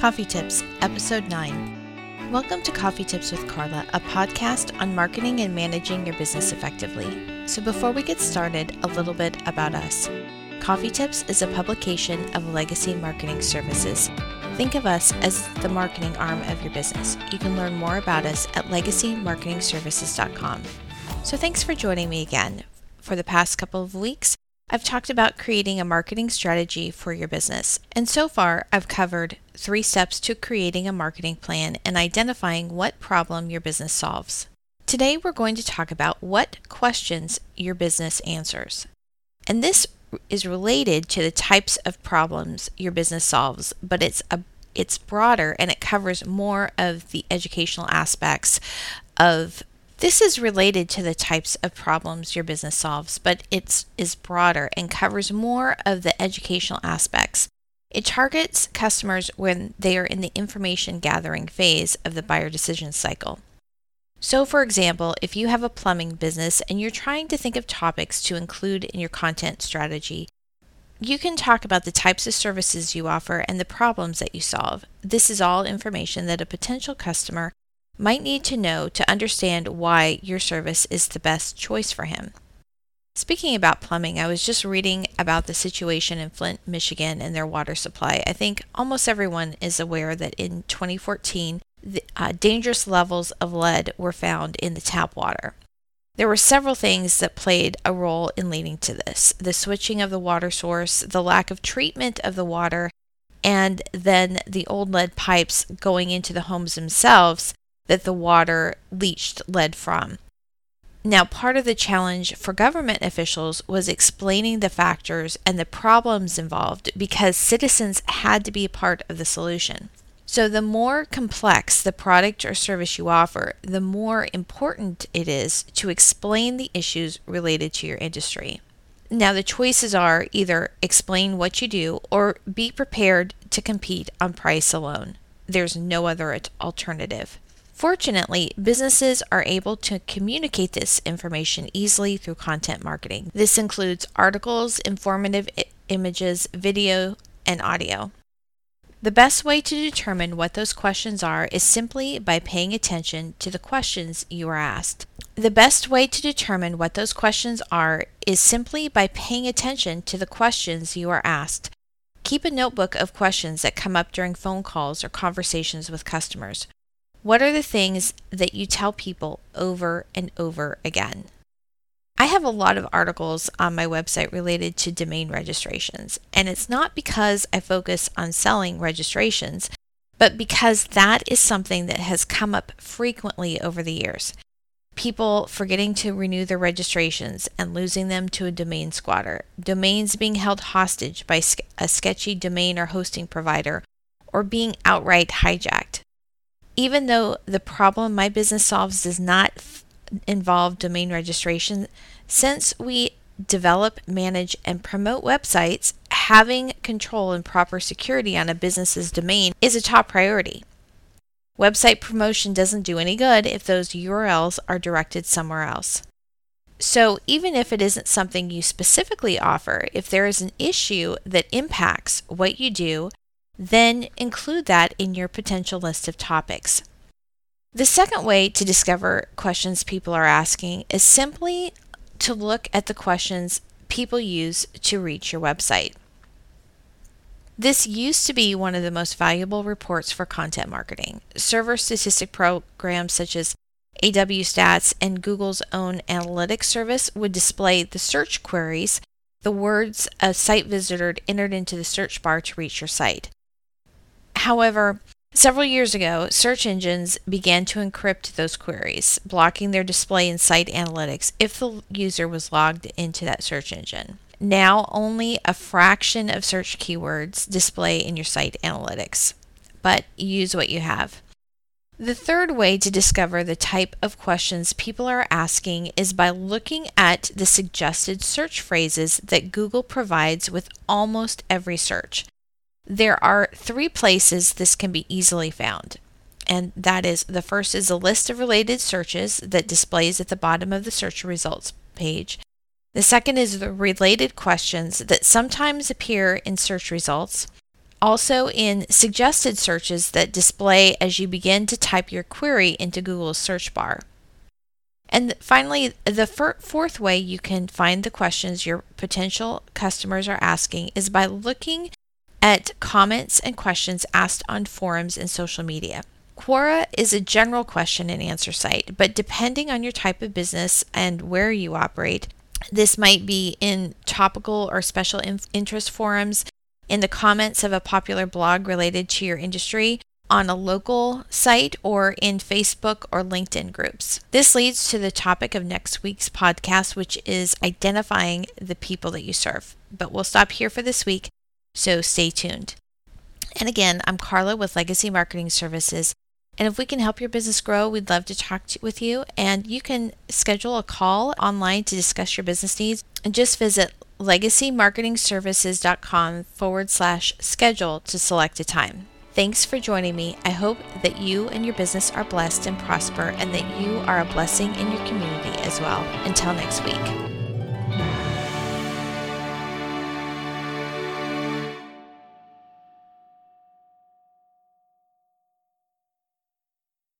Coffee Tips, Episode 9. Welcome to Coffee Tips with Carla, a podcast on marketing and managing your business effectively. So, before we get started, a little bit about us. Coffee Tips is a publication of Legacy Marketing Services. Think of us as the marketing arm of your business. You can learn more about us at legacymarketingservices.com. So, thanks for joining me again. For the past couple of weeks, I've talked about creating a marketing strategy for your business. And so far, I've covered three steps to creating a marketing plan and identifying what problem your business solves. Today, we're going to talk about what questions your business answers. And this is related to the types of problems your business solves, but it's a it's broader and it covers more of the educational aspects of this is related to the types of problems your business solves, but it is broader and covers more of the educational aspects. It targets customers when they are in the information gathering phase of the buyer decision cycle. So, for example, if you have a plumbing business and you're trying to think of topics to include in your content strategy, you can talk about the types of services you offer and the problems that you solve. This is all information that a potential customer might need to know to understand why your service is the best choice for him. Speaking about plumbing, I was just reading about the situation in Flint, Michigan, and their water supply. I think almost everyone is aware that in 2014, the, uh, dangerous levels of lead were found in the tap water. There were several things that played a role in leading to this the switching of the water source, the lack of treatment of the water, and then the old lead pipes going into the homes themselves that the water leached lead from. Now, part of the challenge for government officials was explaining the factors and the problems involved because citizens had to be a part of the solution. So, the more complex the product or service you offer, the more important it is to explain the issues related to your industry. Now, the choices are either explain what you do or be prepared to compete on price alone. There's no other alternative. Fortunately, businesses are able to communicate this information easily through content marketing. This includes articles, informative I- images, video, and audio. The best way to determine what those questions are is simply by paying attention to the questions you are asked. The best way to determine what those questions are is simply by paying attention to the questions you are asked. Keep a notebook of questions that come up during phone calls or conversations with customers. What are the things that you tell people over and over again? I have a lot of articles on my website related to domain registrations, and it's not because I focus on selling registrations, but because that is something that has come up frequently over the years. People forgetting to renew their registrations and losing them to a domain squatter, domains being held hostage by a sketchy domain or hosting provider, or being outright hijacked even though the problem my business solves does not f- involve domain registration, since we develop, manage, and promote websites, having control and proper security on a business's domain is a top priority. Website promotion doesn't do any good if those URLs are directed somewhere else. So, even if it isn't something you specifically offer, if there is an issue that impacts what you do, then include that in your potential list of topics. The second way to discover questions people are asking is simply to look at the questions people use to reach your website. This used to be one of the most valuable reports for content marketing. Server statistic programs such as AW Stats and Google's own analytics service would display the search queries, the words a site visitor entered into the search bar to reach your site. However, several years ago, search engines began to encrypt those queries, blocking their display in site analytics if the user was logged into that search engine. Now, only a fraction of search keywords display in your site analytics, but use what you have. The third way to discover the type of questions people are asking is by looking at the suggested search phrases that Google provides with almost every search. There are three places this can be easily found. And that is the first is a list of related searches that displays at the bottom of the search results page. The second is the related questions that sometimes appear in search results. also in suggested searches that display as you begin to type your query into Google's search bar. And finally, the fourth way you can find the questions your potential customers are asking is by looking at comments and questions asked on forums and social media. Quora is a general question and answer site, but depending on your type of business and where you operate, this might be in topical or special interest forums, in the comments of a popular blog related to your industry, on a local site, or in Facebook or LinkedIn groups. This leads to the topic of next week's podcast, which is identifying the people that you serve. But we'll stop here for this week, so stay tuned. And again, I'm Carla with Legacy Marketing Services. And if we can help your business grow, we'd love to talk to, with you. And you can schedule a call online to discuss your business needs. And just visit legacymarketingservices.com forward slash schedule to select a time. Thanks for joining me. I hope that you and your business are blessed and prosper and that you are a blessing in your community as well. Until next week.